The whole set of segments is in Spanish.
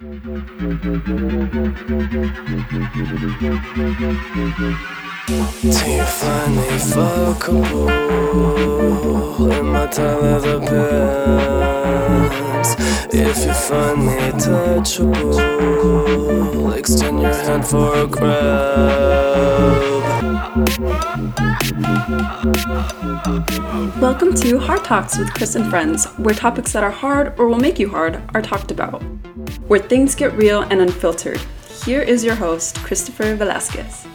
Do you find me fuckable in my the pants? If you find me touchable, extend your hand for a grab. Welcome to Hard Talks with Chris and Friends, where topics that are hard or will make you hard are talked about, where things get real and unfiltered. Here is your host, Christopher Velasquez.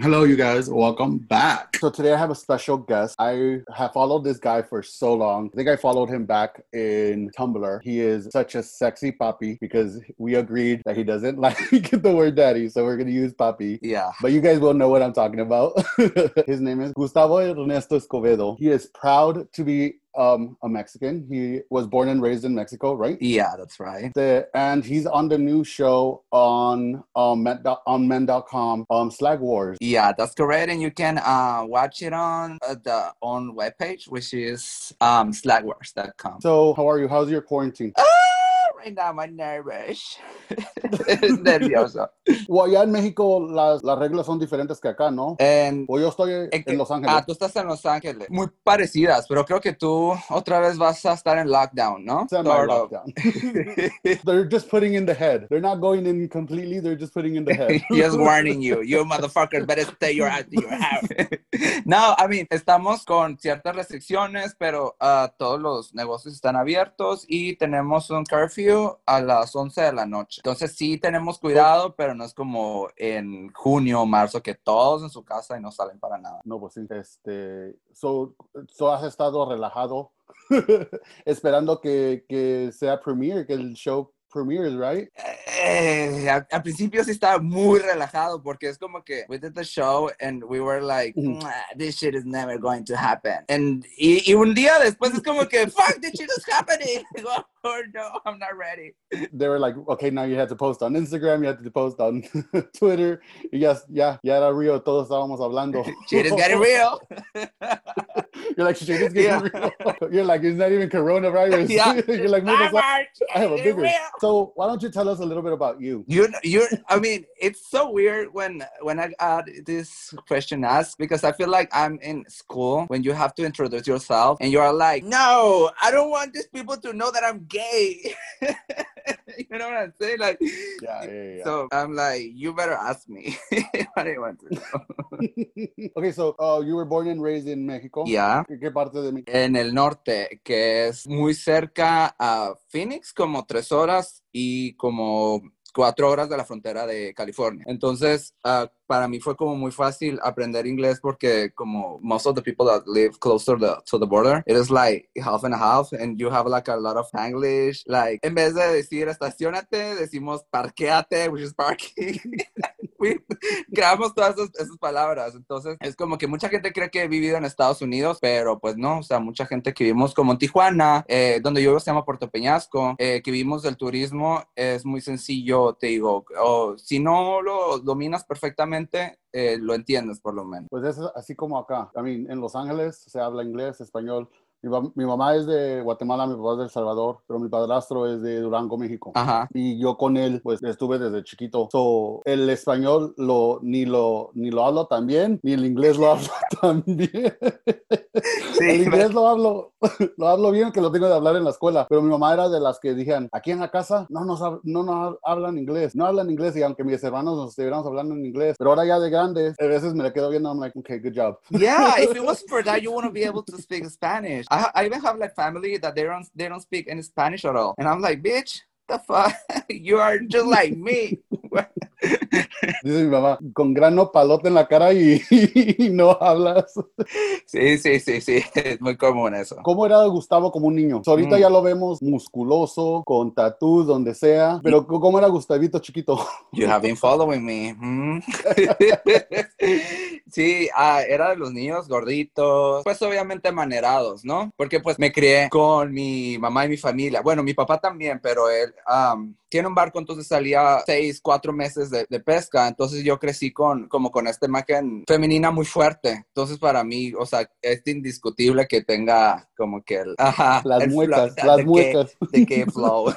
Hello, you guys. Welcome back. So today I have a special guest. I have followed this guy for so long. I think I followed him back in Tumblr. He is such a sexy puppy because we agreed that he doesn't like the word daddy, so we're gonna use puppy. Yeah. But you guys will know what I'm talking about. His name is Gustavo Ernesto Escobedo. He is proud to be um, a Mexican. He was born and raised in Mexico, right? Yeah, that's right. The, and he's on the new show on um, men, on men.com, um, Slag Wars. Yeah, that's correct. And you can uh, watch it on uh, the on webpage, which is um, slagwars.com. So, how are you? How's your quarantine? Ah, right now I'm nervous. Nervioso. O allá en México las, las reglas son diferentes que acá, ¿no? En, O yo estoy en que- en Los Ángeles. Ah, tú estás en Los Ángeles. Muy parecidas, pero creo que tú otra vez vas a estar en lockdown, ¿no? Semi-lockdown. they're just putting in the head. They're not going in completely. They're just putting in the head. Just warning you, you motherfuckers better stay your out your house. no, I mean, estamos con ciertas restricciones, pero ah, todos los negocios están abiertos y tenemos un curfew a las 11 de la noche. Entonces sí tenemos cuidado, pero no es como en junio o marzo que todos en su casa y no salen para nada. No, pues sí. Este, so, so has estado relajado esperando que, que sea premiere, que el show premieres, right? Eh, al, al principio sí estaba muy relajado porque es como que we did the show and we were like, this shit is never going to happen. And, y, y un día después es como que, fuck, this shit is happening. Oh no, I'm not ready. They were like, okay, now you had to post on Instagram, you had to post on Twitter. Y ya, ya, ya era real, todos estábamos hablando. Shit is getting real. You're like, shit is getting real. You're like, it's not even coronavirus. Yeah. You're like, March. I have a It's bigger. real. So why don't you tell us a little bit about you? You, you. I mean, it's so weird when when I got this question asked because I feel like I'm in school when you have to introduce yourself and you're like, no, I don't want these people to know that I'm gay. you know what I'm saying? Like, Yeah, yeah, yeah. so I'm like, you better ask me what I want to know. okay, so uh, you were born and raised in Mexico. Yeah. ¿Qué, qué parte de México? En el norte, que es muy cerca a Phoenix, como tres horas y como cuatro horas de la frontera de California. Entonces, ah, para mí fue como muy fácil aprender inglés porque como most of the people that live closer to the, to the border, it is like half and a half and you have like a lot of English. Like, en vez de decir estacionate, decimos parqueate, which is parking. We- creamos todas esas, esas palabras. Entonces, es como que mucha gente cree que he vivido en Estados Unidos, pero pues no, o sea, mucha gente que vivimos como en Tijuana, eh, donde yo vivo se llama Puerto Peñasco, eh, que vivimos del turismo, es muy sencillo, te digo, o si no lo dominas perfectamente, eh, lo entiendes por lo menos. Pues es así como acá. I mean, en Los Ángeles se habla inglés, español. Mi, mi mamá es de Guatemala, mi papá es de El Salvador, pero mi padrastro es de Durango, México. Ajá. Y yo con él, pues estuve desde chiquito. So, el español lo, ni, lo, ni lo hablo tan bien, ni el inglés lo hablo tan bien. el inglés lo hablo, lo hablo bien, que lo tengo de hablar en la escuela. Pero mi mamá era de las que dijeron, aquí en la casa no nos, no nos hablan inglés, no hablan inglés. Y aunque mis hermanos nos estuviéramos hablando en inglés, pero ahora ya de grandes, a veces me le quedo viendo, I'm like, okay, good job. Yeah, if it wasn't for that, you wouldn't be able to speak Spanish. I, I even have like family that they don't they don't speak any Spanish at all, and I'm like, bitch, the fuck, you are just like me. Dice mi mamá, con grano palote en la cara y, y no hablas. sí, sí, sí, sí, es muy común eso. ¿Cómo era Gustavo como un niño? So, ahorita Mm. ya lo vemos musculoso, con tatús, donde sea, pero ¿cómo era Gustavito chiquito? You have been following me. hmm? sí, ah, era de los niños gorditos, pues obviamente manerados, ¿no? Porque pues me crié con mi mamá y mi familia. Bueno, mi papá también, pero él, am, tiene un barco, entonces salía seis, cuatro meses de, de, pesca, entonces yo crecí con, como con esta imagen femenina muy fuerte, entonces para mí, o sea, es indiscutible que tenga como que el, ajá, las el muecas, flow, las de muecas. Que, de que flow.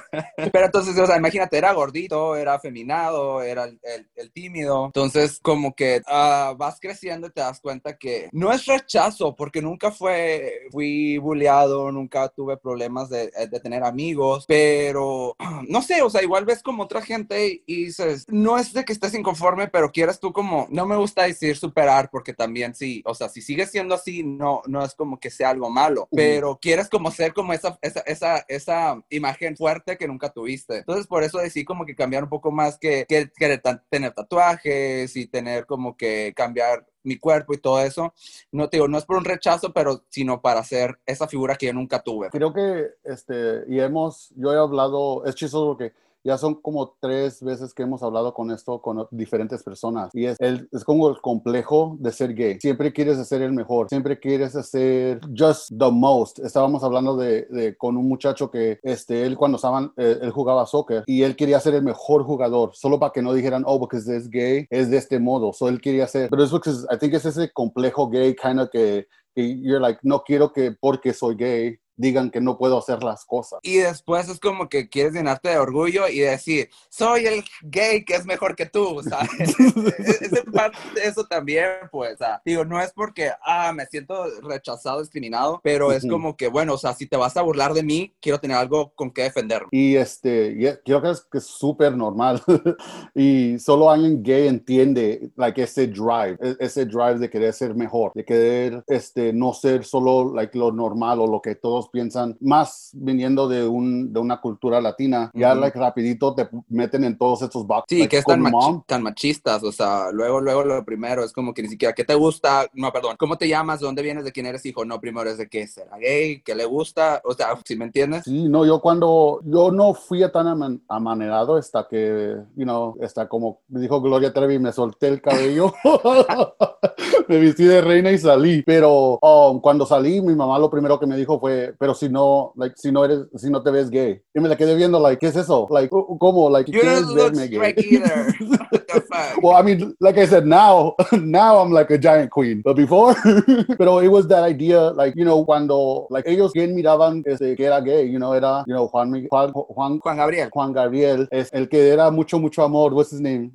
Pero entonces, o sea, imagínate, era gordito, era afeminado, era el, el, el tímido, entonces como que uh, vas creciendo y te das cuenta que no es rechazo, porque nunca fue, fui bulleado, nunca tuve problemas de, de tener amigos, pero no sé, o sea, igual ves como otra gente y dices, no es de que estés inconforme, pero quieres tú como, no me gusta decir superar, porque también sí, o sea, si sigues siendo así, no, no es como que sea algo malo, pero quieres como ser como esa, esa, esa, esa imagen fuerte que nunca tuviste. Entonces, por eso decidí como que cambiar un poco más que, que, que tener tatuajes y tener como que cambiar mi cuerpo y todo eso. No te digo, no es por un rechazo, pero sino para ser esa figura que yo nunca tuve. Creo que, este, y hemos, yo he hablado, es chistoso porque ya son como tres veces que hemos hablado con esto con diferentes personas y es, el, es como el complejo de ser gay. Siempre quieres ser el mejor, siempre quieres ser just the most. Estábamos hablando de, de con un muchacho que este, él cuando estaban, eh, él jugaba soccer y él quería ser el mejor jugador, solo para que no dijeran, oh, porque es gay, es de este modo. So él quería ser, pero es porque I think es ese complejo gay kind of que, que you're like, no quiero que porque soy gay digan que no puedo hacer las cosas. Y después es como que quieres llenarte de orgullo y decir, soy el gay que es mejor que tú, ¿sabes? es parte de eso también, pues, digo, no es porque, ah, me siento rechazado, discriminado, pero es como que, bueno, o sea, si te vas a burlar de mí, quiero tener algo con que defenderme. Y este, creo que es que es súper normal. y solo alguien gay entiende, like, ese drive, ese drive de querer ser mejor, de querer, este, no ser solo, like, lo normal o lo que todos piensan, más viniendo de, un, de una cultura latina, ya, uh -huh. like, rapidito te meten en todos estos boxes. Sí, like, que es tan, machi tan machistas, o sea, luego, luego lo primero es como que ni siquiera, ¿qué te gusta? No, perdón, ¿cómo te llamas? ¿De dónde vienes? ¿De quién eres hijo? No, primero es de qué será gay, qué le gusta, o sea, ¿sí me entiendes? Sí, no, yo cuando, yo no fui tan aman amanerado hasta que, you know, hasta como dijo Gloria Trevi, me solté el cabello, me vestí de reina y salí, pero um, cuando salí, mi mamá lo primero que me dijo fue, pero si no, like, si no eres, si no te ves gay. Y me la quedé viendo, like, ¿qué es eso? Like, ¿cómo? Like, You ¿quieres don't look verme gay? either. What the fuck? well, I mean, like I said, now, now I'm like a giant queen. But before, pero it was that idea, like, you know, cuando, like, ellos quien miraban este, que era gay, you know, era, you know, Juan, Juan, Juan, Juan Gabriel, Juan Gabriel, es el que era mucho, mucho amor. What's his name?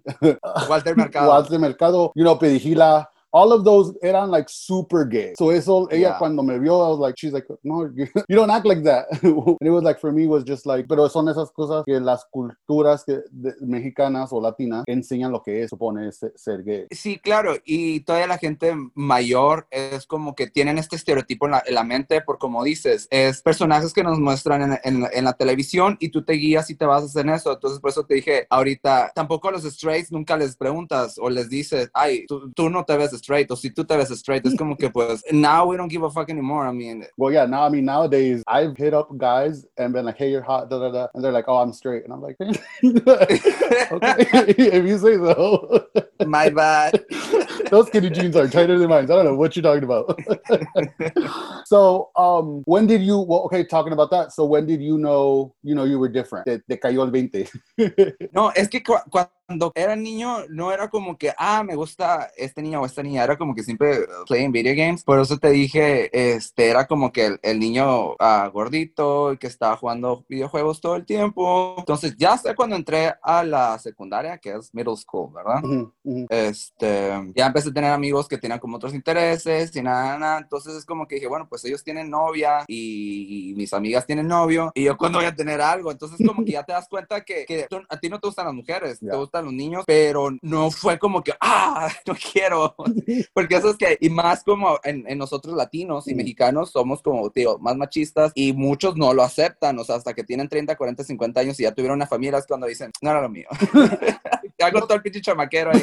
Walter Mercado. Walter Mercado, you know, Pedigila. All of those eran like super gay. So eso, ella Yeah. cuando me vio, I was like, she's like, no, you, you don't act like that. and it was like, for me, was just like, pero son esas cosas que las culturas que, de- mexicanas o latinas enseñan lo que es, supone ser, ser gay. Sí, claro, y todavía la gente mayor es como que tienen este estereotipo en la, en la mente, por como dices, es personajes que nos muestran en, en- en la televisión y tú te guías y te basas en eso. Entonces, por eso te dije, ahorita, tampoco a los straights nunca les preguntas o les dices, ay, tú, tú no te ves straight, o si tú te ves straight, es como que pues, now we don't give a fuck anymore. I mean, Well, yeah, now, I mean, nowadays, I've hit up guys and been like, hey, you're hot, da da da. And they're like, oh, I'm straight. And I'm like, okay, if you say so. my bad. Those skinny jeans are tighter than mine. I don't know what you're talking about. so, um, when did you? Well, okay, talking about that. So, when did you know? You know, you were different. Te, te cayó el 20. No, es que cu- cuando era niño no era como que, ah, me gusta este niño o esta niña, era como que siempre uh, playing video games. Por eso te dije, este, era como que el, el niño ah, gordito y que estaba jugando videojuegos todo el tiempo. Entonces, ya sé cuando entré a la secundaria, que es middle school, ¿verdad? Mhm, mhm. Este, ya empecé a tener amigos que tenían como otros intereses y nada, nada. Entonces es como que dije, bueno, pues ellos tienen novia y, mis amigas tienen novio y yo cuando voy a tener algo. Entonces como que ya te das cuenta que, que tú- a ti no te gustan las mujeres, Ya. te gustan los niños, pero no fue como que, ah, no quiero. Porque eso es que, y más como en, en nosotros latinos y Mm. mexicanos somos como, tío, más machistas y muchos no lo aceptan, o sea, hasta que tienen 30, 40, 50 años y ya tuvieron una familia es cuando dicen, no era lo mío. Hago todo el pinche chamaquero ahí.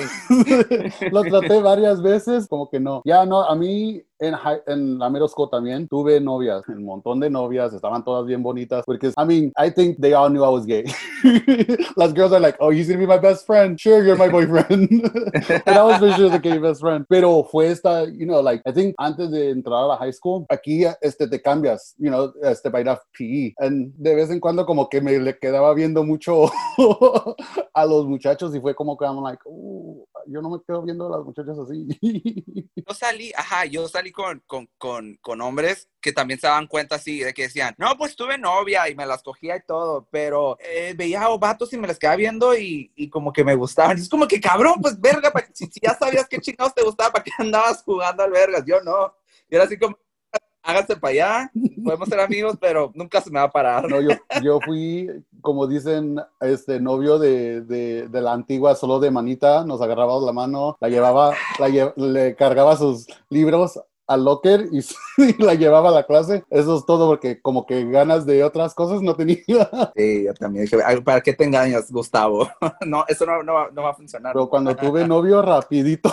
Lo traté varias veces, como que no. Ya no, a mí en, en la school también tuve novias, un montón de novias, estaban todas bien bonitas. Porque, I mean, I think they all knew I was gay. Las girls are like, oh, he's gonna be my best friend. Sure, you're my boyfriend. But I was sure the gay best friend. Pero fue esta, you know, like, I think antes de entrar a la high school, aquí este, te cambias, you know, este, para ir a PE. And de vez en cuando como que me le quedaba viendo mucho a los muchachos y fue como que I'm like, "Uh, yo no me quedo viendo a las muchachas así. Yo salí, ajá, yo salí con, con, con, con hombres que también se daban cuenta así, de que decían, no, pues tuve novia y me las cogía y todo, pero eh, veía a vatos y me las quedaba viendo y, y como que me gustaban. Es como que, cabrón, pues verga, si, si ya sabías qué chingados te gustaba, ¿para qué andabas jugando al vergas? Yo no. Y era así como, háganse para allá, podemos ser amigos, pero nunca se me va a parar. No, yo, yo fui, como dicen, este novio de, de, de la antigua, solo de manita, nos agarrábamos la mano, la llevaba, la lle- le cargaba sus libros al locker y, y la llevaba a la clase. Eso es todo porque como que ganas de otras cosas no tenía. Sí, yo también dije, "Ay, ¿para qué te engañas, Gustavo? No, eso no, no, no va a funcionar. Pero cuando tuve novio rapidito,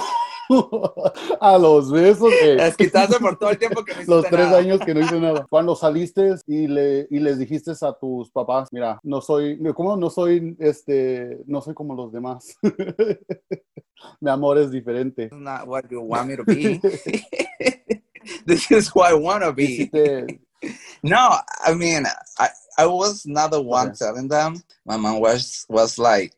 a los besos, eh, Desquitarse por todo el tiempo que no los tres nada. años que no hice nada. Cuando saliste y, le, y les dijiste a tus papás, mira, no soy, ¿cómo? No soy, este, no soy como los demás. Mi amor es diferente. This is not what you want me to be. this is who I want to be. Hiciste- No, I mean, I, I was not the one Okay. telling them. My mom was, was like,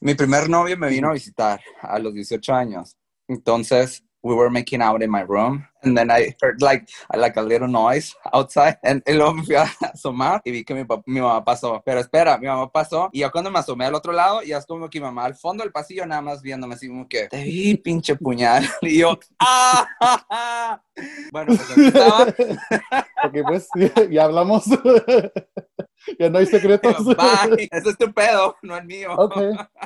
mi primer novio me vino a visitar a los 18 años. Entonces, we were making out in my room. And then I heard like, like a little noise outside. And, y luego me fui a asomar y vi que mi, mi mamá pasó. Pero espera, mi mamá pasó. Y ya cuando me asomé al otro lado, ya es como que mi mamá al fondo del pasillo nada más viéndome así como que, te vi, pinche puñal. Y yo, ¡ah! ja, ja". Bueno, pues así estaba. Porque pues ya hablamos. ya no hay secretos. Bye. Ese es tu pedo, no el mío. Ok.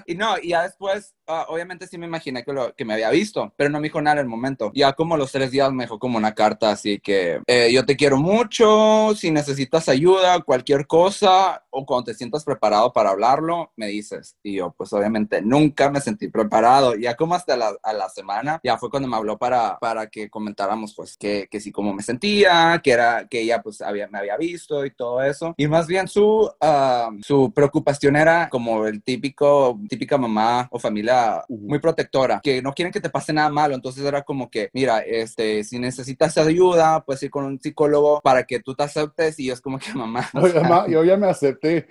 Y no, y ya después, ah, obviamente sí me imaginé que, lo, que me había visto, pero no me dijo nada en el momento. Ya como los tres días me dejó como una carta así que eh, yo te quiero mucho, si necesitas ayuda, cualquier cosa, o cuando te sientas preparado para hablarlo, me dices. Y yo, pues obviamente nunca me sentí preparado. Ya como hasta la, a la semana, ya fue cuando me habló para, para que comentáramos pues que, que sí, cómo me sentía, que era, que ella pues había, me había visto y todo eso. Y más bien su, ah, su preocupación era como el típico, típica mamá o familia Muy protectora, que no quieren que te pase nada malo. Entonces era como que, mira, este, si necesitas ayuda, puedes ir con un psicólogo para que tú te aceptes. Y yo es como que, mamá, o sea, yo ya me acepté.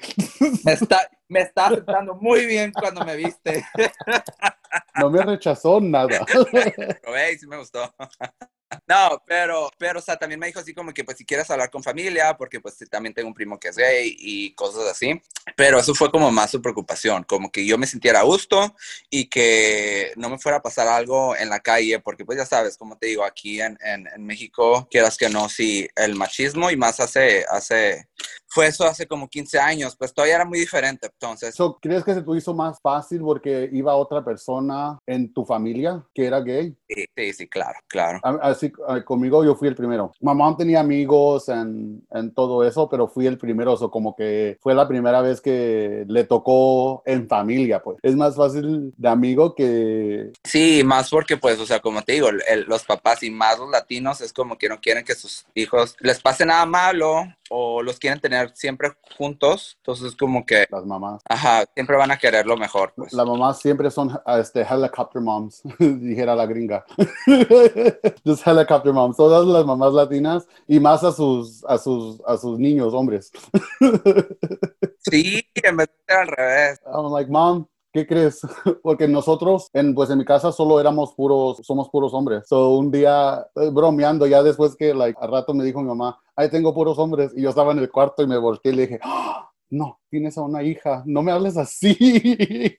me está, me está aceptando muy bien cuando me viste. No me rechazó nada. Probé y sí me gustó. No, pero, pero, o sea, también me dijo así como que, pues, si quieres hablar con familia, porque, pues, también tengo un primo que es gay y cosas así. Pero eso fue como más su preocupación, como que yo me sintiera a gusto y que no me fuera a pasar algo en la calle, porque, pues, ya sabes, como te digo, aquí en, en, en México, quieras que no, sí, el machismo y más hace, hace, fue eso hace como 15 años, pues todavía era muy diferente. Entonces, So, ¿Crees que se te hizo más fácil porque iba otra persona en tu familia que era gay? sí, sí, sí, claro, claro. Así eh, conmigo yo fui el primero. Mamá tenía amigos en, en todo eso, pero fui el primero. So, como que fue la primera vez que le tocó en familia, pues. Es más fácil de amigo que... Sí, más porque, pues, o sea, como te digo, el- los papás y más los latinos es como que no quieren que sus hijos les pase nada malo o los quieren tener siempre juntos. Entonces, como que, Las mamás. ajá, siempre van a querer lo mejor, pues. Las mamás siempre son este, helicopter moms, dijera la gringa. Just helicopter moms. Todas las mamás latinas y más a sus, a sus, a sus niños, hombres. Sí, en vez de al revés. I'm like, mom, ¿qué crees? Porque nosotros, en, pues en mi casa solo éramos puros, somos puros hombres. So un día, eh, bromeando, ya después que, like, al rato me dijo mi mamá, ay, tengo puros hombres. Y yo estaba en el cuarto y me volteé y le dije, "Ah, no, tienes a una hija, no me hables así.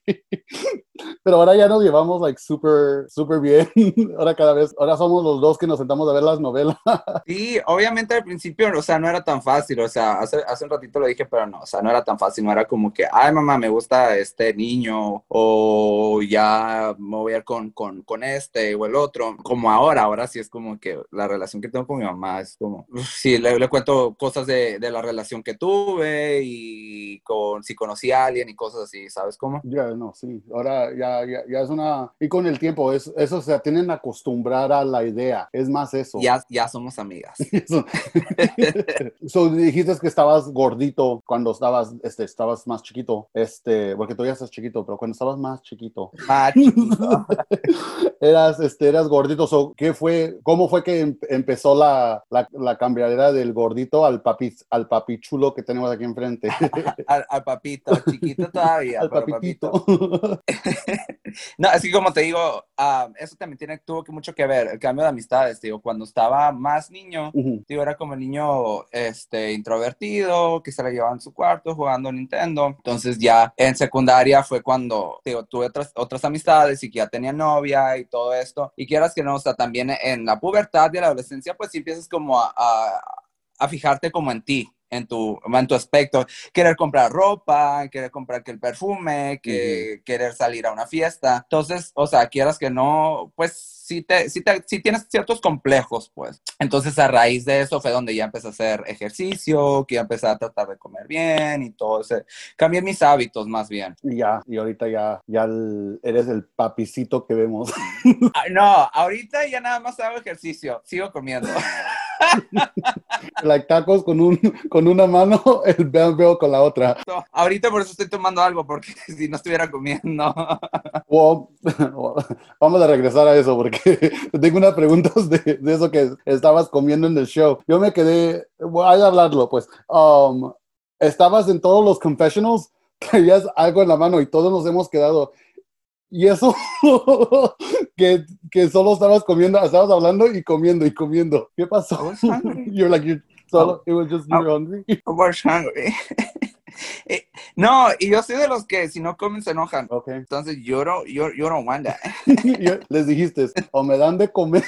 Pero ahora ya nos llevamos, like, súper, súper bien. Ahora cada vez, ahora somos los dos que nos sentamos a ver las novelas. Sí, obviamente al principio, o sea, no era tan fácil, o sea, hace, hace un ratito lo dije, pero no, o sea, no era tan fácil, no era como que, ay, mamá, me gusta este niño, o ya me voy a ir con, con, con este o el otro, como ahora, ahora sí es como que la relación que tengo con mi mamá es como, sí, le, le cuento cosas de, de la relación que tuve y con si conocí a alguien y cosas así, ¿sabes cómo? Ya, no, sí. Ahora ya ya, ya, es una... Y con el tiempo, es, eso se tienen a acostumbrar a la idea, es más eso. Ya, ya somos amigas. So, dijiste que estabas gordito cuando estabas, este, estabas más chiquito, este, porque todavía estás chiquito, pero cuando estabas más chiquito, eras, este, eras gordito. So, ¿qué fue, cómo fue que em- empezó la, la, la cambiadera del gordito al papi, al papi chulo que tenemos aquí enfrente? al, al papito, chiquito todavía. al papitito. No, así como te digo, ah, eso también tiene, tuvo que mucho que ver, el cambio de amistades, digo, cuando estaba más niño, Ujú. digo, era como el niño este, introvertido, que se la llevaba en su cuarto jugando Nintendo, entonces ya en secundaria fue cuando, digo, tuve otras, otras amistades y que ya tenía novia y todo esto, y quieras que no, o sea, también en la pubertad y la adolescencia, pues sí empiezas como a, a, a fijarte como en ti. En tu, en tu aspecto, querer comprar ropa, querer comprar que el perfume, que querer salir a una fiesta. Entonces, o sea, quieras que no, pues sí, te, sí, te, sí tienes ciertos complejos, pues. Entonces, a raíz de eso fue donde ya empecé a hacer ejercicio, que ya empecé a tratar de comer bien y todo ese. Cambié mis hábitos más bien. Y ya, y ahorita ya, ya el- eres el papicito que vemos. Ah, No, ahorita ya nada más hago ejercicio, sigo comiendo. like tacos con, un, con una mano, el veo con la otra. No, ahorita por eso estoy tomando algo, porque si no estuviera comiendo. Well, vamos a regresar a eso porque tengo unas preguntas de, de eso que estabas comiendo en el show. Yo me quedé, voy a hablarlo, pues. Um, estabas en todos los confessionals, traías algo en la mano y todos nos hemos quedado. Y eso que, que solo estabas comiendo, estabas hablando y comiendo y comiendo. ¿Qué pasó? You're like, you're solo, it was just you were hungry. I was hungry. Eh, No, y yo soy de los que si no comen se enojan. Okay. Entonces yo no, yo, yo no want that. Y Les dijiste, o me dan de comer.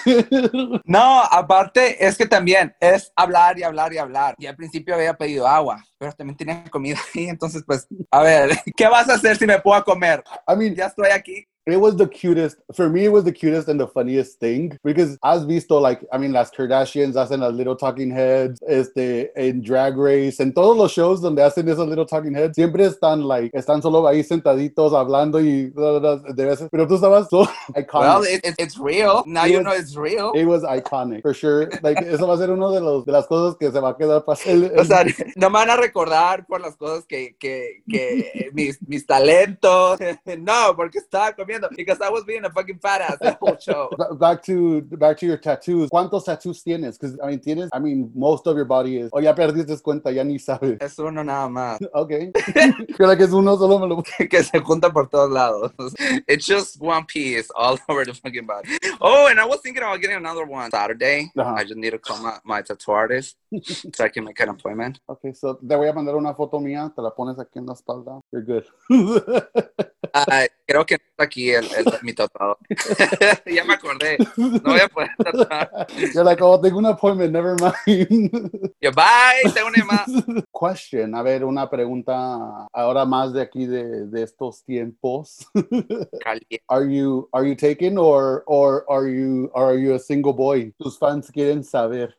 No, aparte es que también es hablar y hablar y hablar. Y al principio había pedido agua, pero también tenía comida ahí. Entonces, pues, a ver, ¿qué vas a hacer si me puedo comer? I mean, Ya estoy aquí. It was the cutest. For me, it was the cutest and the funniest thing because has visto like I mean las Kardashians hacen las little talking heads, este en Drag Race, en todos los shows donde hacen esos little talking heads siempre están like están solo ahí sentaditos hablando y de veces. Pero tú estabas so iconic. Well, it, it- it's real. Now It you was- know it's real. It was iconic for sure. Like eso va a ser uno de los de las cosas que se va a quedar para el, O sea, no me van a recordar por las cosas que, que, que mis, mis talentos. No, porque estaba comiendo. Because I was being a fucking fat ass the whole show. Back to back to your tattoos. ¿Cuántos tattoos tienes? Because I mean, tienes. I mean, most of your body is. Oh, ya perdiste cuenta, ya ni sabes. Es uno nada más. Okay. La que es uno solo me lo. que se junta por todos lados. It's just one piece all over the fucking body. Oh, and I was thinking about getting another one Saturday. Uh-huh. I just need to call my, my tattoo artist so I can make an appointment. Okay, so te voy a mandar una foto mía, te la pones aquí en la espalda. You're good. Ah, creo que está aquí el, el, mi tatuador. ya me acordé. No voy a poder tatuar. You're like, oh, tengo un appointment, never mind. Yo, bye, tengo una más. Question, a ver, una pregunta ahora más de aquí de, de estos tiempos. Caliente. Are you are you taken or or are you are you a single boy? Tus fans quieren saber.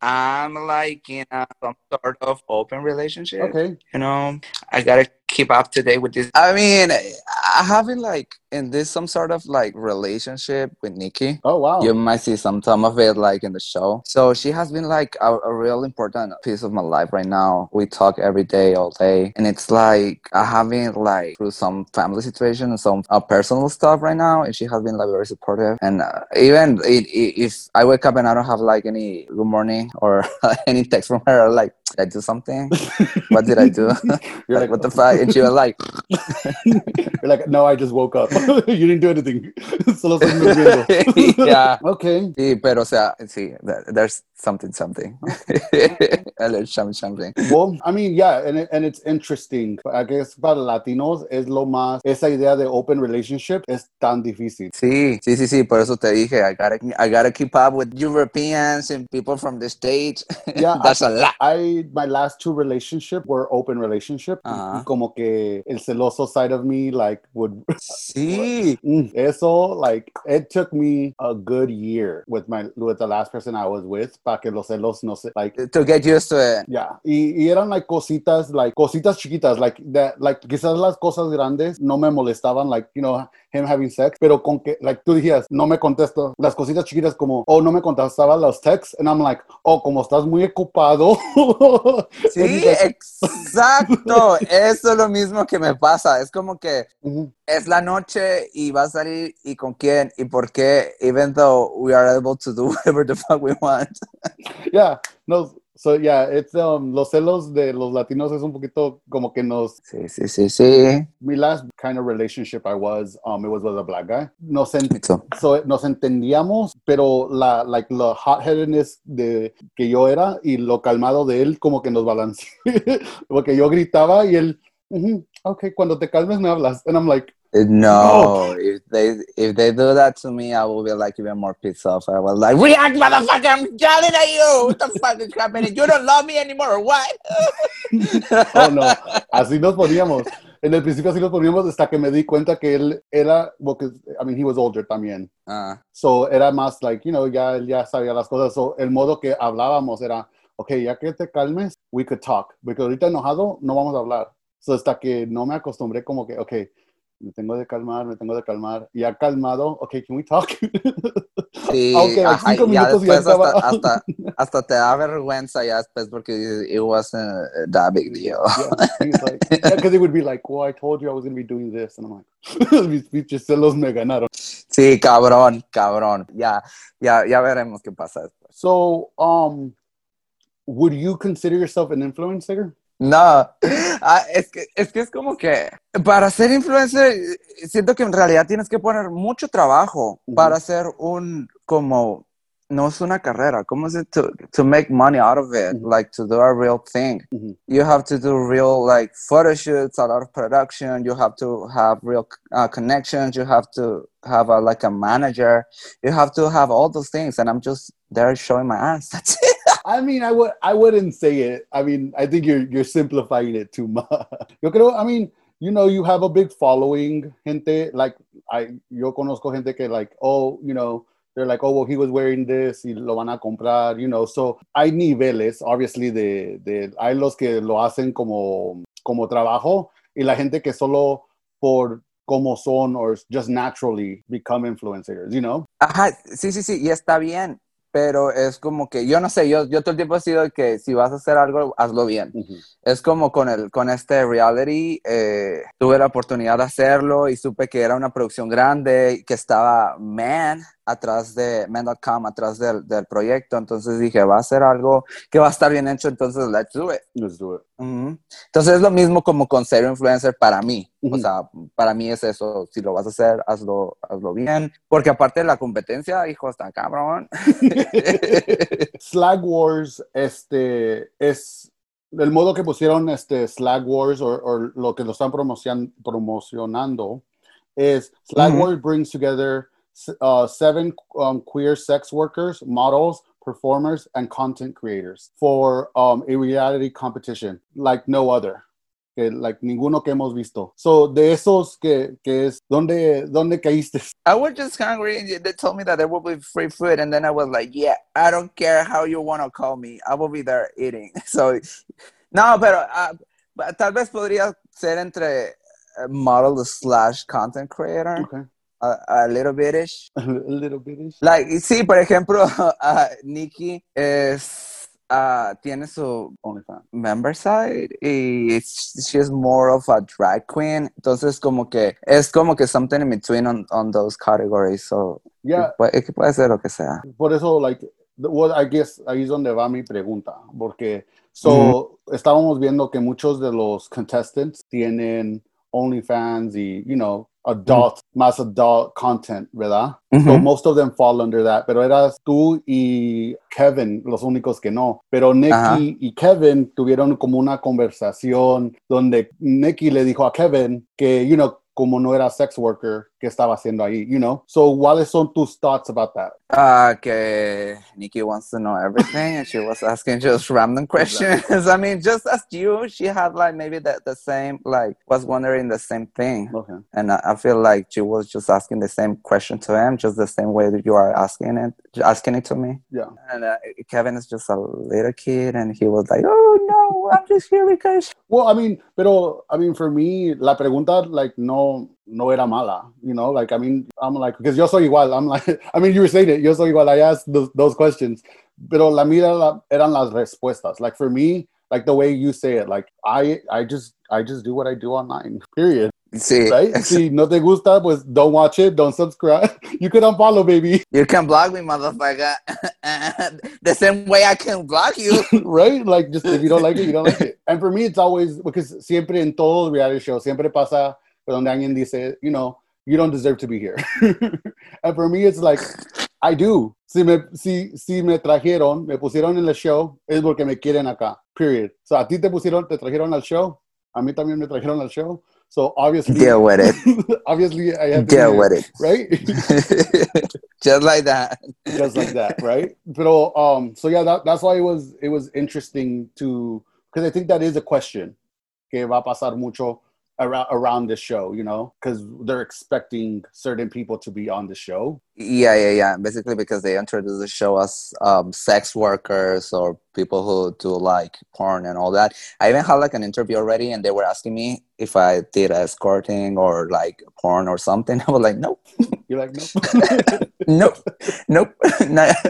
I'm like in a, some sort of open relationship. Okay. you know i gotta keep up to date with this? I mean i haven't like in this some sort of like relationship with nikki. Oh wow. you might see some some of it like in the show. So she has been like a, a real important piece of my life right now. We talk every day all day. And it's like i haven't like through some family situation and some uh, personal stuff right now. And she has been like very supportive. And uh, even i- i- if i wake up and i don't have like any good morning or any text from her like did i do something? What did i do? You're like, what the fuck? And she was like, You're like, no, I just woke up. you didn't do anything. Solo yeah. Okay. Sí, pero o sea, sí, there's something, something. there's something, something. Well, I mean, yeah, and, it, and it's interesting. I guess para latinos es lo más, esa idea de open relationship es tan difícil. Sí, sí, sí, sí, por eso te dije, I gotta, I gotta keep up with Europeans and people from the States. Yeah, That's a lot. I, my last two relationship were open relationship. Ajá. Y como que el celoso side of me, like, would, Sí, Sí. Mm, Eso, like, it took me a good year with my with the last person I was with para que los celos no se like. To get used to it. Yeah, y, y eran like cositas, like cositas chiquitas, like that, like quizás las cosas grandes no me molestaban, like you know him having sex, pero con que, like tú decías, no me contesto, las cositas chiquitas como, oh, no me contestaba los texts, and I'm like, oh, como estás muy ocupado. Sí, exacto. Eso es lo mismo que me pasa. Es como que. Es la noche y va a salir y con quién y por qué, even though we are able to do whatever the fuck we want. Yeah, no, so yeah, it's um, los celos de los latinos es un poquito como que nos Sí, sí, sí, sí. my last kind of relationship I was, um, it was with a black guy. Nos, en- so, nos entendíamos, pero la, like, la hot-headedness de que yo era y lo calmado de él como que nos balanceó. Porque yo gritaba y él, "Ujú, ok, cuando te calmes me hablas. And I'm like, No, if they if they do that to me, I will be like even more pissed off. I was like, react, motherfucker! I'm yelling at you. What the fuck is happening? You don't love me anymore, or what? oh no, así nos poníamos. En el principio así nos poníamos hasta que me di cuenta que él era, porque, I mean, he was older también. Ah, So era más like, you know, ya ya sabía las cosas. So el modo que hablábamos era, ok, ya que te calmes, we could talk. Porque ahorita enojado no vamos a hablar. So hasta que no me acostumbré como que, ok, me tengo de calmar, me tengo de calmar. Ya calmado, ok, can we talk? sí, ajá, cinco y ya minutos ya después hasta, hasta, hasta te da vergüenza ya después porque it wasn't that big deal. yeah, he's like, because it would be like, well, I told you I was going to be doing this. And I'm like, mis pinches celos me ganaron. Sí, cabrón, cabrón. Ya, ya, ya veremos qué pasa después. So, um, would you consider yourself an influencer? No, ah, es, que, es que es como que para ser influencer, siento que en realidad tienes que poner mucho trabajo Ujú. para hacer un, como, no es una carrera, ¿cómo es? To, to make money out of it, Ujú. like to do a real thing. Ujú. You have to do real, like, photo shoots, a lot of production, you have to have real uh, connections, you have to have a, like a manager, you have to have all those things, and I'm just there showing my ass, that's it. I mean, I would, I wouldn't say it. I mean, I think you're you're simplifying it too much. Yo creo, I mean, you know, you have a big following, gente. Like, I, yo conozco gente que like, oh, you know, they're like, oh, well, he was wearing this, y lo van a comprar, you know. So hay niveles, obviously, de, de, hay los que lo hacen como, como trabajo y la gente que solo por como son or just naturally become influencers, you know. Ajá, sí, sí, sí, y está bien, pero es como que, yo no sé, yo, yo todo el tiempo he sido que si vas a hacer algo, hazlo bien. Ujú. Es como con, el, con este reality, eh, tuve la oportunidad de hacerlo y supe que era una producción grande, que estaba Man atrás de, Man.com atrás del, del proyecto, entonces dije, va a ser algo que va a estar bien hecho, entonces let's do it. Let's do it. Entonces es lo mismo como con ser influencer para mí. O Ujú. sea, para mí es eso. Si lo vas a hacer, hazlo, hazlo bien. Porque aparte de la competencia, hijo, está cabrón. Slag Wars, este, es el modo que pusieron este Slag Wars o, o lo que lo están promocion- promocionando es Slag Ujú. Wars brings together uh, seven um, queer sex workers, models, performers, and content creators for um, a reality competition like no other. Que, like ninguno que hemos visto. So, de esos que, que es, ¿dónde, ¿dónde caíste? I was just hungry and they told me that there will be free food. And then I was like, yeah, I don't care how you want to call me. I will be there eating. So, no, pero ah, tal vez podría ser entre eh, model slash content creator. Okay. A, a little bitish. A little bit. Like, sí, por ejemplo, ah, Nikki es, ah, tiene su OnlyFans. member side y she is more of a drag queen. Entonces, como que es como que something in between on, on those categories. So, Yeah, puede, que puede ser lo que sea. por eso, like, what I guess ahí es donde va mi pregunta, porque so, estábamos viendo que muchos de los contestants tienen OnlyFans y, you know, adult, más adult content, ¿verdad? So most of them fall under that, pero eras tú y Kevin los únicos que no. Pero Nicky y Kevin tuvieron como una conversación donde Nicky le dijo a Kevin que, you know, como no era sex worker, que estaba haciendo ahí, you know? So, ¿cuáles son tus thoughts about that? Uh, que Nikki wants to know everything and she was asking just random questions. I mean, just as you, she had like maybe the, the same, like, was wondering the same thing. Okay. And I, I feel like she was just asking the same question to him, just the same way that you are asking it, asking it to me. Yeah. And uh, Kevin is just a little kid and he was like, oh no, I'm just here because. Well, I mean, pero, I mean, for me, la pregunta, like, no, no era mala, you know? Like, I mean, I'm like, because yo soy igual. I'm like, I mean, you were saying it, yo soy igual. I asked those, those questions. Pero la mira la, eran las respuestas. Like, for me, like the way you say it, like, I, I just, I just do what I do online, period. Sí. Right? si no te gusta, pues don't watch it, don't subscribe. You can unfollow, baby. You can block me, motherfucker. the same way I can block you. right? Like, just if you don't like it, you don't like it. And for me, it's always because siempre en todo reality show, siempre pasa pero donde alguien dice, you know, you don't deserve to be here. and for me, it's like, I do. Si me, si, si me trajeron, me pusieron en el show, es porque me quieren acá. Period. So a ti te pusieron, te trajeron al show. A mí también me trajeron al show. So obviously, Deal with it. obviously, I have to Deal with here, it. right? Just like that. just like that, right? But um, so yeah, that, that's why it was it was interesting to because I think that is a question que va a pasar mucho around around this show, you know, because they're expecting certain people to be on the show. Yeah, yeah, yeah. Basically, because they introduced the show as um, sex workers or people who do like porn and all that. I even had like an interview already, and they were asking me if I did escorting or like porn or something. I was like, nope, You're like, no, nope, nope,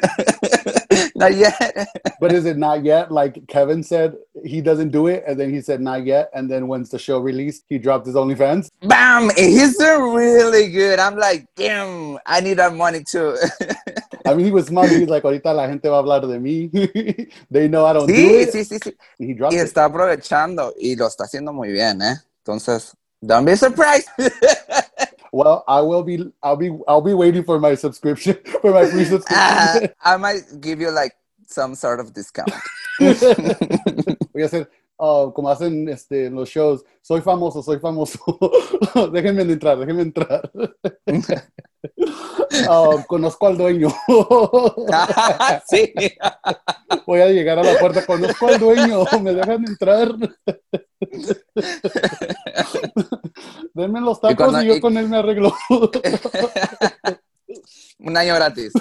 not, yet. but is it not yet? Like Kevin said, he doesn't do it, and then he said not yet, and then once the show released, he dropped his OnlyFans. Bam! He's doing really good. I'm like, damn, I need that money too. I mean, he was smart. He's like, ahorita la gente va a hablar de mí. they know I don't do sí, it. sí, sí, sí. He dropped Y it. está aprovechando y lo está haciendo muy bien, ¿eh? Entonces, don't be surprised. Well, I will be. I'll be. I'll be waiting for my subscription for my free Uh, subscription. I might give you like some sort of discount. Voy a hacer ah, como hacen este, en los shows. Soy famoso, soy famoso. déjenme entrar, déjenme entrar. Ah, conozco al dueño. sí. Voy a llegar a la puerta. Conozco al dueño. ¿Me dejan entrar? Denme los tacos y, cuando- yo y- con él me arreglo. Un año gratis.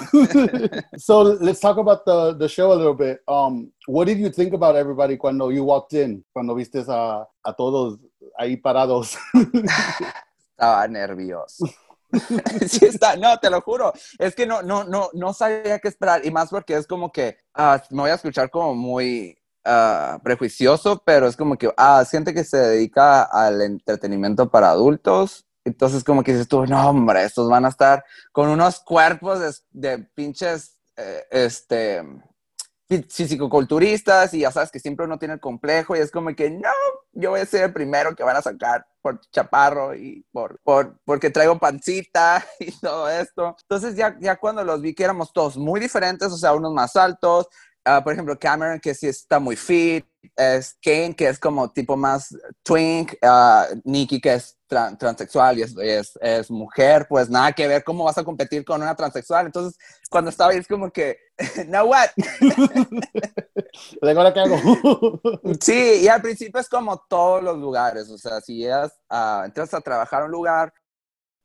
so let's talk about the, the show a little bit. Um, what did you think about everybody cuando you walked in? Cuando vistes a, a todos ahí parados. Estaba nervioso. Sí está, no, te lo juro. Es que no, no, no, no sabía qué esperar. Y más porque es como que ah, me voy a escuchar como muy ah, prejuicioso, pero es como que ah, siente que se dedica al entretenimiento para adultos. Entonces, como que dices tú, no, hombre, estos van a estar con unos cuerpos de, de pinches, eh, este, fisicoculturistas y ya sabes que siempre uno tiene el complejo y es como que no, yo voy a ser el primero que van a sacar por chaparro y por, por porque traigo pancita y todo esto. Entonces ya, ya cuando los vi que éramos todos muy diferentes, o sea, unos más altos, ah, por ejemplo, Cameron que sí está muy fit, es Kane que es como tipo más twink, ah, Nikki que es tran- transexual y es, es, es mujer, pues nada que ver cómo vas a competir con una transexual. Entonces cuando estaba ahí es como que, no what? Like, ¿Ahora qué hago? Sí, y al principio es como todos los lugares, o sea, si llegas a, entras a trabajar a un lugar,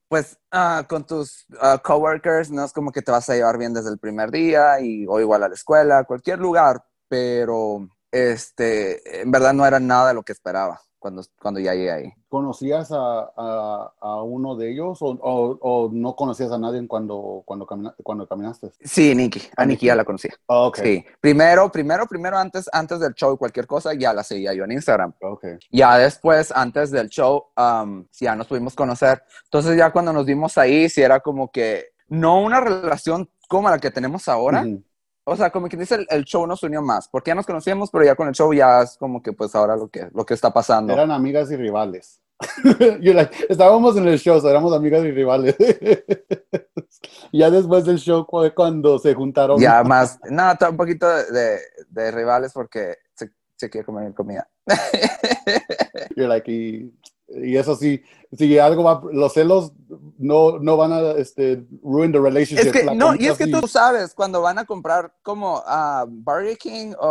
pues ah, con tus ah, coworkers no es como que te vas a llevar bien desde el primer día y, o igual a la escuela, cualquier lugar, pero este, en verdad no era nada de lo que esperaba cuando, cuando ya llegué ahí. ¿Conocías a, a, a uno de ellos o, o, o no conocías a nadie cuando, cuando, camina- cuando caminaste? Sí, Nikki, a ¿A Nikki ya la conocía. Ah, ok. Sí, primero, primero, primero antes, antes del show y cualquier cosa ya la seguía yo en Instagram. Ok. Ya después, antes del show, um, ya nos pudimos conocer. Entonces ya cuando nos vimos ahí, sí era como que no una relación como la que tenemos ahora. Ujú. O sea, como que dice, el, el show nos unió más, porque ya nos conocíamos, pero ya con el show ya es como que pues ahora lo que, lo que está pasando. Eran amigas y rivales. You're like, estábamos en el show, so éramos amigas y rivales. ya después del show fue cuando se juntaron. Ya más, no, está un poquito de, de- de rivales porque se, se quiere comer comida. You're like, y Y eso sí, si algo va, los celos no, no van a este, ruin the relationship. Es que, La no, y es que tú sabes, cuando van a comprar como a Burger King o,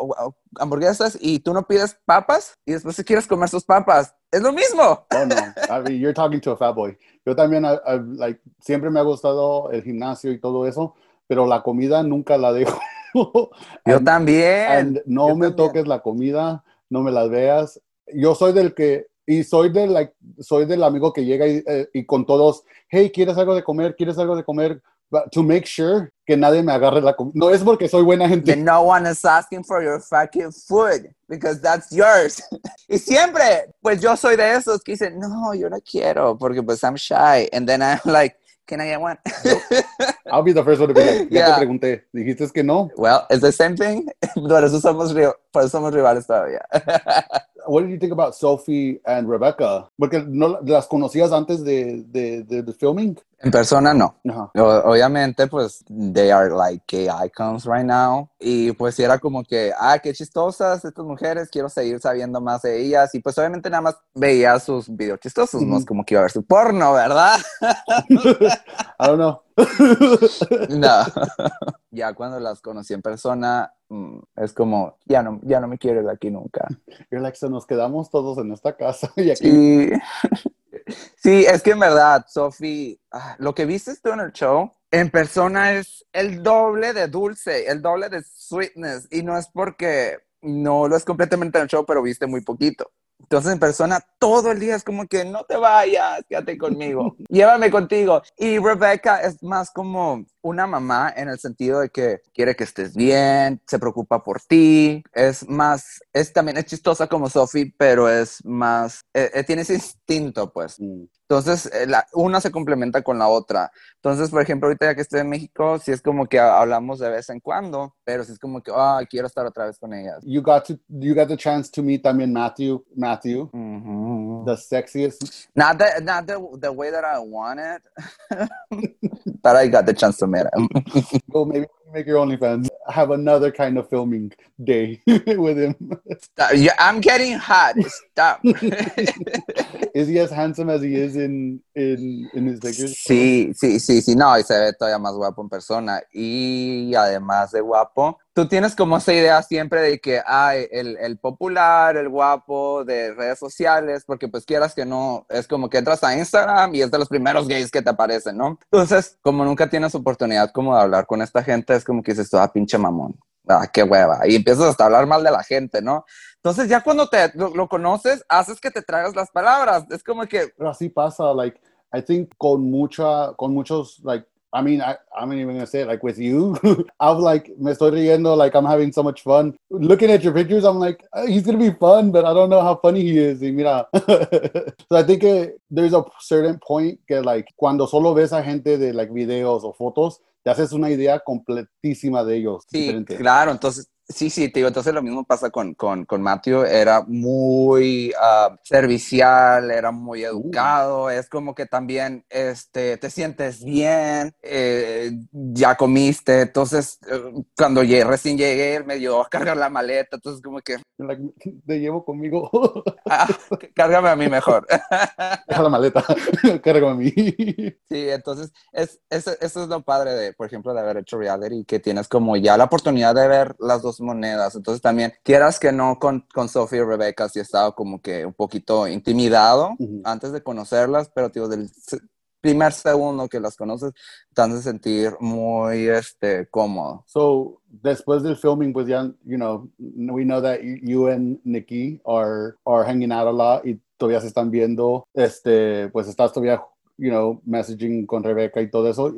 o- o hamburguesas y tú no pides papas y después si quieres comer sus papas, es lo mismo. Oh, no. I mean, you're talking to a fat boy. Yo también, I- I- like, siempre me ha gustado el gimnasio y todo eso, pero la comida nunca la dejo. Yo And- también. and no yo me también. toques la comida, no me las veas. Yo soy del que, y soy del, like, soy del amigo que llega y, eh, y con todos, hey, ¿quieres algo de comer? ¿Quieres algo de comer? But to make sure que nadie me agarre la comida. No es porque soy buena gente. no one is asking for your fucking food because that's yours. y siempre, pues yo soy de esos que dicen, no, yo no quiero porque pues I'm shy. And then I'm like, can I get one? I'll be the first one to be like, ya Yeah. te pregunté, dijiste que no. well, it's the same thing. Por eso somos, ri- por eso somos rivales todavía. What did you think about Sophie and Rebecca? Porque no las conocías antes de, de, de, de filming. En persona no. Ajá. O- obviamente, pues, they are like gay icons right now. Y pues era como que, ah, qué chistosas estas mujeres, quiero seguir sabiendo más de ellas. Y pues obviamente nada más veía sus videos chistosos, no es como que iba a ver su porno, ¿verdad? I don't know. No. ya cuando las conocí en persona, mm, es como, ya no, ya no me quieres aquí nunca. Se nos quedamos todos en esta casa y aquí. Sí. sí, es que en verdad, Sophie, ah, lo que viste tú en el show, en persona es el doble de dulce, el doble de sweetness. Y no es porque no lo es completamente en el show, pero viste muy poquito. Entonces en persona todo el día es como que no te vayas, quédate conmigo, llévame contigo. Y Rebecca es más como una mamá en el sentido de que quiere que estés bien, se preocupa por ti, es más, es también es chistosa como Sophie, pero es más, eh, eh, tiene ese instinto pues. Mm. Entonces, eh, la, una se complementa con la otra. Entonces, por ejemplo, ahorita ya que estoy en México, sí es como que ha- hablamos de vez en cuando, pero sí es como que, ah, quiero estar otra vez con ellas. You got to you got the chance to meet también Matthew, Matthew, Ujú. The sexiest. Not the, not the, the way that I want it, but I got the chance to meet him. Well, maybe make your only OnlyFans. Have another kind of filming day with him. Stop. Yeah, I'm getting hot. Stop. Is he as handsome as he is in in in his? Sí, sí, sí, sí, no, y se ve todavía más guapo en persona. Y además de guapo, tú tienes como esa idea siempre de que hay el, el popular, el guapo de redes sociales, porque pues quieras que no, es como que entras a Instagram y es de los primeros gays que te aparecen, ¿no? Entonces, como nunca tienes oportunidad como de hablar con esta gente, es como que dices, ah, pinche mamón. Ah, qué hueva. Y empiezas hasta a hablar mal de la gente, ¿no? Entonces ya cuando te lo, lo conoces, haces que te tragas las palabras. Es como que, Pero así pasa, like, I think con mucha, con muchos, like, I mean, I, I'm not even gonna say it, like, with you, I'm like, me estoy riendo, like, I'm having so much fun. Looking at your pictures, I'm like, "Uh, he's gonna be fun, but I don't know how funny he is. Y mira, so I think eh, there's a certain point que, like, cuando solo ves a gente de, like, videos o fotos, te haces una idea completísima de ellos. Sí, diferente. claro, entonces, sí, sí, te digo, entonces lo mismo pasa con, con, con Matthew, era muy ah, servicial, era muy educado, es como que también este, te sientes bien, eh, ya comiste, entonces eh, cuando llegué, recién llegué, me ayudó a cargar la maleta, entonces como que, Like, te llevo conmigo. ah, cárgame a mí mejor. Deja la maleta, cárgame a mí. Sí, entonces es, eso, eso es lo padre de, por ejemplo, de haber hecho reality, que tienes como ya la oportunidad de ver las dos monedas. Entonces también, quieras que no, con, con Sofía y Rebecca sí he estado como que un poquito intimidado Ujú. antes de conocerlas, pero digo, del primer segundo que las conoces, te hace sentir muy este, cómodo. So después del filming, pues ya, you know, we know that you and Nikki are are hanging out a lot y todavía se están viendo. Este, pues estás todavía, you know, messaging con Rebecca y todo eso.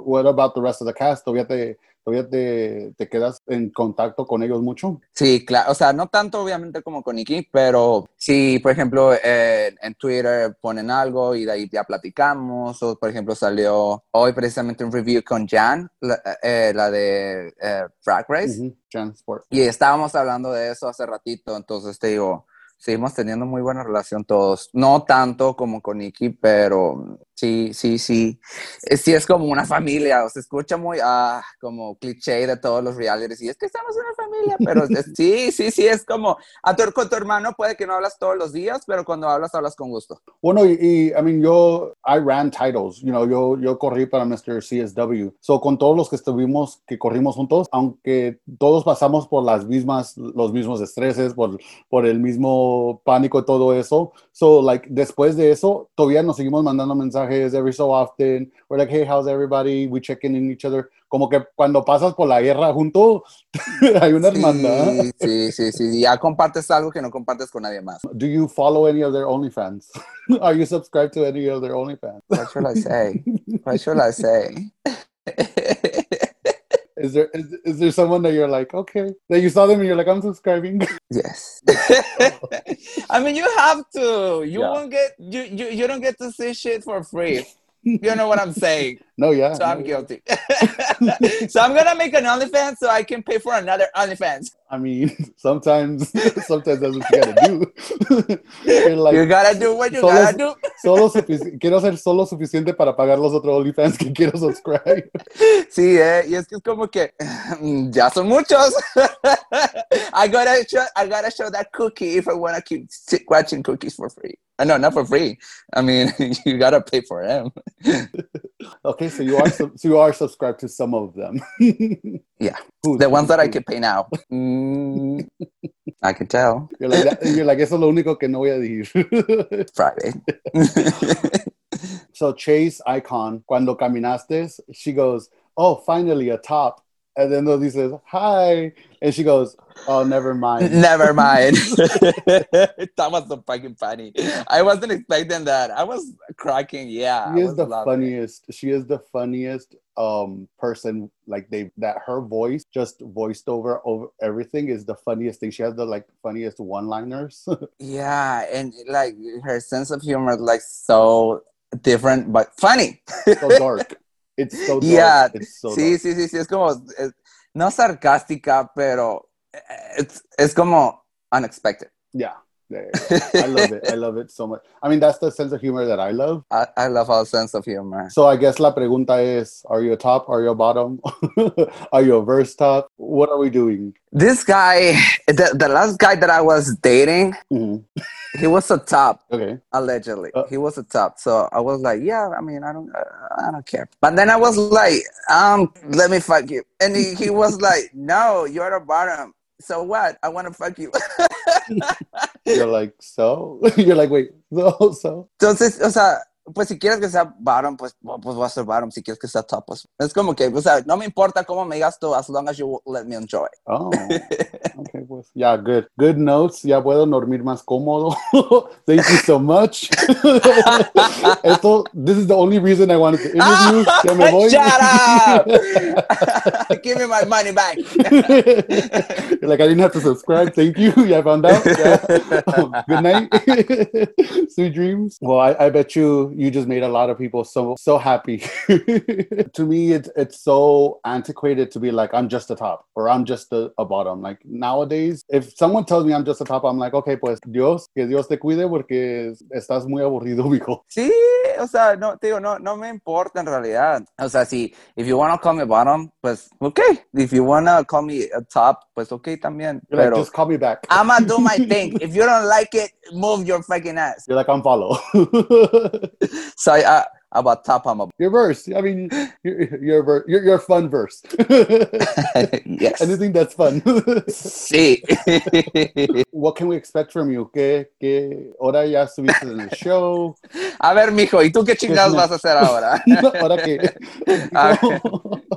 What about the rest of the cast? ¿Todavía te, todavía te, te quedas en contacto con ellos mucho? Sí, claro, o sea, no tanto obviamente como con Nikki, pero sí, por ejemplo, eh, en Twitter ponen algo y de ahí ya platicamos, o por ejemplo salió hoy precisamente un review con Jan, la, eh, la de eh, Frag Race, Ujú, Transport. y estábamos hablando de eso hace ratito, entonces te digo, seguimos teniendo muy buena relación todos, no tanto como con Nikki, pero Sí, sí, sí. Sí, es como una familia, o se escucha muy ah, como cliché de todos los realities. Y es que estamos una familia, pero es- sí, sí, sí, es como a tu, con tu hermano puede que no hablas todos los días, pero cuando hablas, hablas con gusto. Bueno, y, y, I mean, yo, I ran titles, you know, yo, yo corrí para Mr. CSW. So, con todos los que estuvimos, que corrimos juntos, aunque todos pasamos por las mismas, los mismos estreses, por, por el mismo pánico todo eso. So, like, después de eso, todavía nos seguimos mandando mensajes every so often. We're like, hey, how's everybody? We check in in each other. Como que cuando pasas por la guerra junto, hay una hermandad. Sí, sí, sí, sí. Ya compartes algo que no compartes con nadie más. Do you follow any of their OnlyFans? Are you subscribed to any of their OnlyFans? What should I say? What should I say? Is there is, is there someone that you're like okay that you saw them and you're like I'm subscribing? Yes. I mean, you have to. You Yeah. won't get you, you you don't get to see shit for free. You know what I'm saying? no, yeah. So I'm no. guilty. so I'm gonna make an OnlyFans so I can pay for another OnlyFans. I mean, sometimes sometimes that's what you gotta do. like you gotta do what you solo- gotta do. solo quiero ser solo suficiente para pagar los otros OnlyFans que quiero subscribe. Sí, eh, y es que es como que ya son muchos. I gotta show, I gotta show that cookie if I wanna keep watching cookies for free. Uh, no, not for free. I mean, you gotta pay for them. Okay, so you are so you are subscribed to some of them. Yeah. Who's- The ones that I can pay now. Mm, I can tell. You're like, that- you're like, eso es lo único que no voy a decir. Friday. so Chase Icon, cuando caminaste, she goes, "Oh, finally a top," and then he says, "Hi," and she goes, "Oh, never mind." Never mind. that was so fucking funny. I wasn't expecting that. I was cracking. Yeah. She is the laughing. funniest. She is the funniest um person. Like they that her voice just voiced over over everything is the funniest thing. She has the like funniest one-liners. Yeah, and like her sense of humor is like so different but funny. so dark. It's so dark. Yeah, It's so sí, dark. sí, sí, sí, es como, es- no sarcástica, pero es, es como unexpected. Yeah. There you go. I love it. I love it so much. I mean, that's the sense of humor that I love. I, I love our sense of humor. So I guess la pregunta is, are you a top? Are you a bottom? are you a verse top? What are we doing? This guy, the, the last guy that I was dating, Mhm. He was a top. Okay. allegedly Uh, he was a top so i was like yeah i mean i don't uh, i don't care but then i was like um let me fuck you and he, he was like no you're the bottom so what i want to fuck you You're like, so? You're like, wait, so, so? entonces o sea pues si quieres que sea bottom pues pues voy a ser bottom si quieres que sea top pues es como que o sea no me importa cómo me digas tú as long as you let me enjoy Oh, okay, pues, yeah, good. Good notes. Ya puedo dormir más cómodo. Thank you so much. Esto, this is the only reason I wanted to interview. Ya me voy. Shut up! give me my money back like, I didn't have to subscribe. Thank you. Yeah, I found out. Yeah. Good night. Sweet dreams. Well, I, I bet you you just made a lot of people so so happy. to me, it's it's so antiquated to be like I'm just a top or I'm just a, a bottom. Like nowadays, if someone tells me I'm just a top, I'm like, okay, pues Dios, que Dios te cuide porque estás muy aburrido, mijo. Sí, o sea, no, te digo, no, no me importa en realidad. O sea, si, if you wanna call me bottom, pues, okay. If you wanna call me a top, pues, okay también. You're like, just call me back. I'ma do my thing. If you don't like it, move your fucking ass. You're like, I'm follow. So, I, about top, I'm a, your verse. I mean, your your your, your fun verse. yes. Anything that's fun. Sí. what can we expect from you? ¿Qué, qué hora ya estuviste en el show? A ver, mijo, ¿y tú qué chingados vas a hacer ahora? ¿Ahora qué? Ah,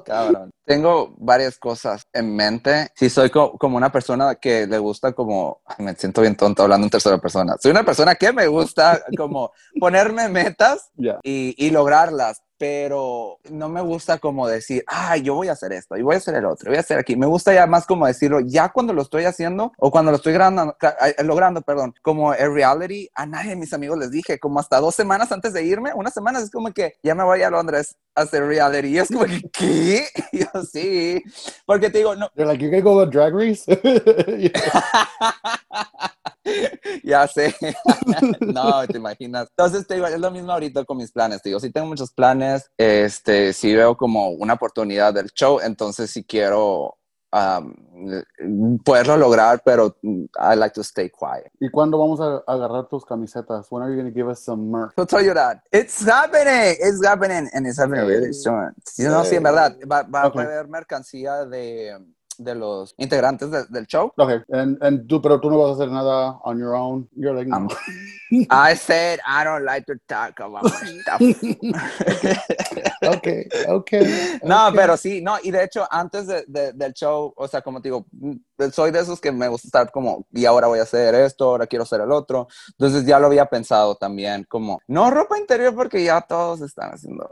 Cabrón. Tengo varias cosas en mente. Sí, soy co- como una persona que le gusta como... Ay, Me siento bien tonto hablando en tercera persona. Soy una persona que me gusta como ponerme metas Yeah. y, y lograrlas, pero no me gusta como decir, ay, yo voy a hacer esto y voy a hacer el otro, voy a hacer aquí. Me gusta ya más como decirlo, ya cuando lo estoy haciendo o cuando lo estoy grabando, logrando, perdón, como el reality, a nadie de mis amigos les dije, como hasta dos semanas antes de irme, unas semanas es como que ya me voy a Londres a hacer reality. Y es como que, ¿qué? Y yo sí, porque te digo, no. They're like, you gonna go on drag race? ya sé. no, te imaginas. Entonces, te digo, es lo mismo ahorita con mis planes. Te digo, sí tengo muchos planes. Este, sí veo como una oportunidad del show. Entonces, sí quiero um, poderlo lograr, pero I like to stay quiet. ¿Y cuándo vamos a agarrar tus camisetas? When are you going to give us some merch? I'll tell you that. It's happening. It's happening. And it's happening really soon. Sí, no, sí, en verdad. Va, va Okay. a haber mercancía de, de los integrantes de- del show. Okay, and, and tú, pero tú no vas a hacer nada on your own. You're like, no. Um, I said I don't like to talk about my stuff. okay, okay. No, okay. pero sí, no, y de hecho, antes de, de- del show, o sea, como te digo, mm, soy de esos que me gusta estar como, y ahora voy a hacer esto, ahora quiero hacer el otro. Entonces ya lo había pensado también, como, no ropa interior porque ya todos están haciendo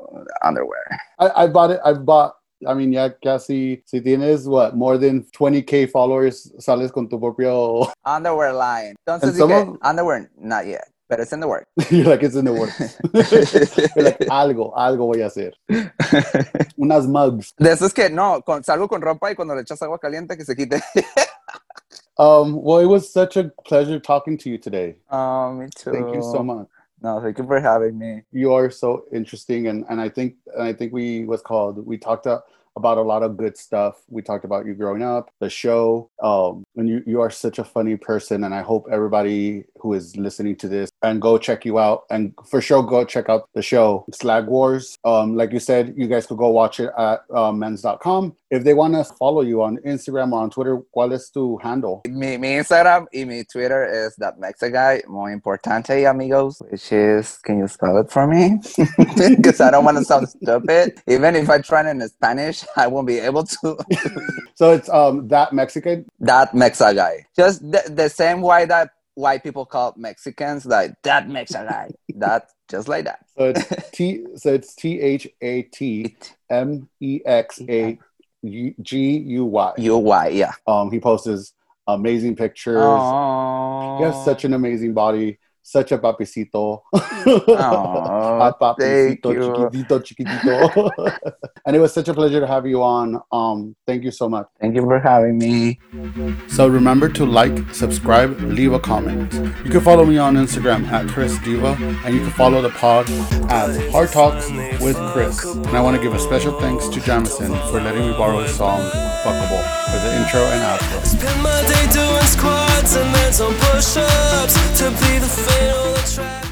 underwear. I, I bought it. I bought. I mean, ya casi. Si tienes what more than 20k followers, sales con tu propio. Underwear line. Entonces dije, of- underwear, not yet, but it's in the work. You're like it's in the works. Like algo, algo voy a hacer. Unas mugs. De eso es que no, con, salgo con ropa y cuando le echas agua caliente que se quite. Um. Well, it was such a pleasure talking to you today. oh, me too. Thank you so much. No, thank you for having me. you are so interesting and and i think and i think we what's called we talked a- about a lot of good stuff we talked about you growing up the show um and you you are such a funny person and i hope everybody who is listening to this and go check you out and for sure go check out the show slag wars um like you said you guys could go watch it at uh, men's.com if they want to follow you on instagram or on twitter cuál es tu handle Mi, mi Instagram y mi Twitter is that Mexican guy, muy importante, amigos, which is, can you spell it for me? Because I don't want to sound stupid. Even if I try it in Spanish, I won't be able to. so it's um that mexican that Mexican. guy. Just the, the same way that white people call Mexicans, like that Mexa guy. That, just like that. so it's t so it's t-h-a-t M E X A G U Y. You why, yeah. Um, he posts amazing pictures. Oh, He has such an amazing body, such a papicito. Aw, a papicito, chiquitito, chiquitito. and it was such a pleasure to have you on. Um, thank you so much. Thank you for having me. So remember to like, subscribe, leave a comment. You can follow me on Instagram at Chris Diva, and you can follow the pod at Hard Talks with Chris. And I want to give a special thanks to Jamison for letting me borrow his song "Fuckable" for the intro and outro. Some push-ups to be the fatal attraction.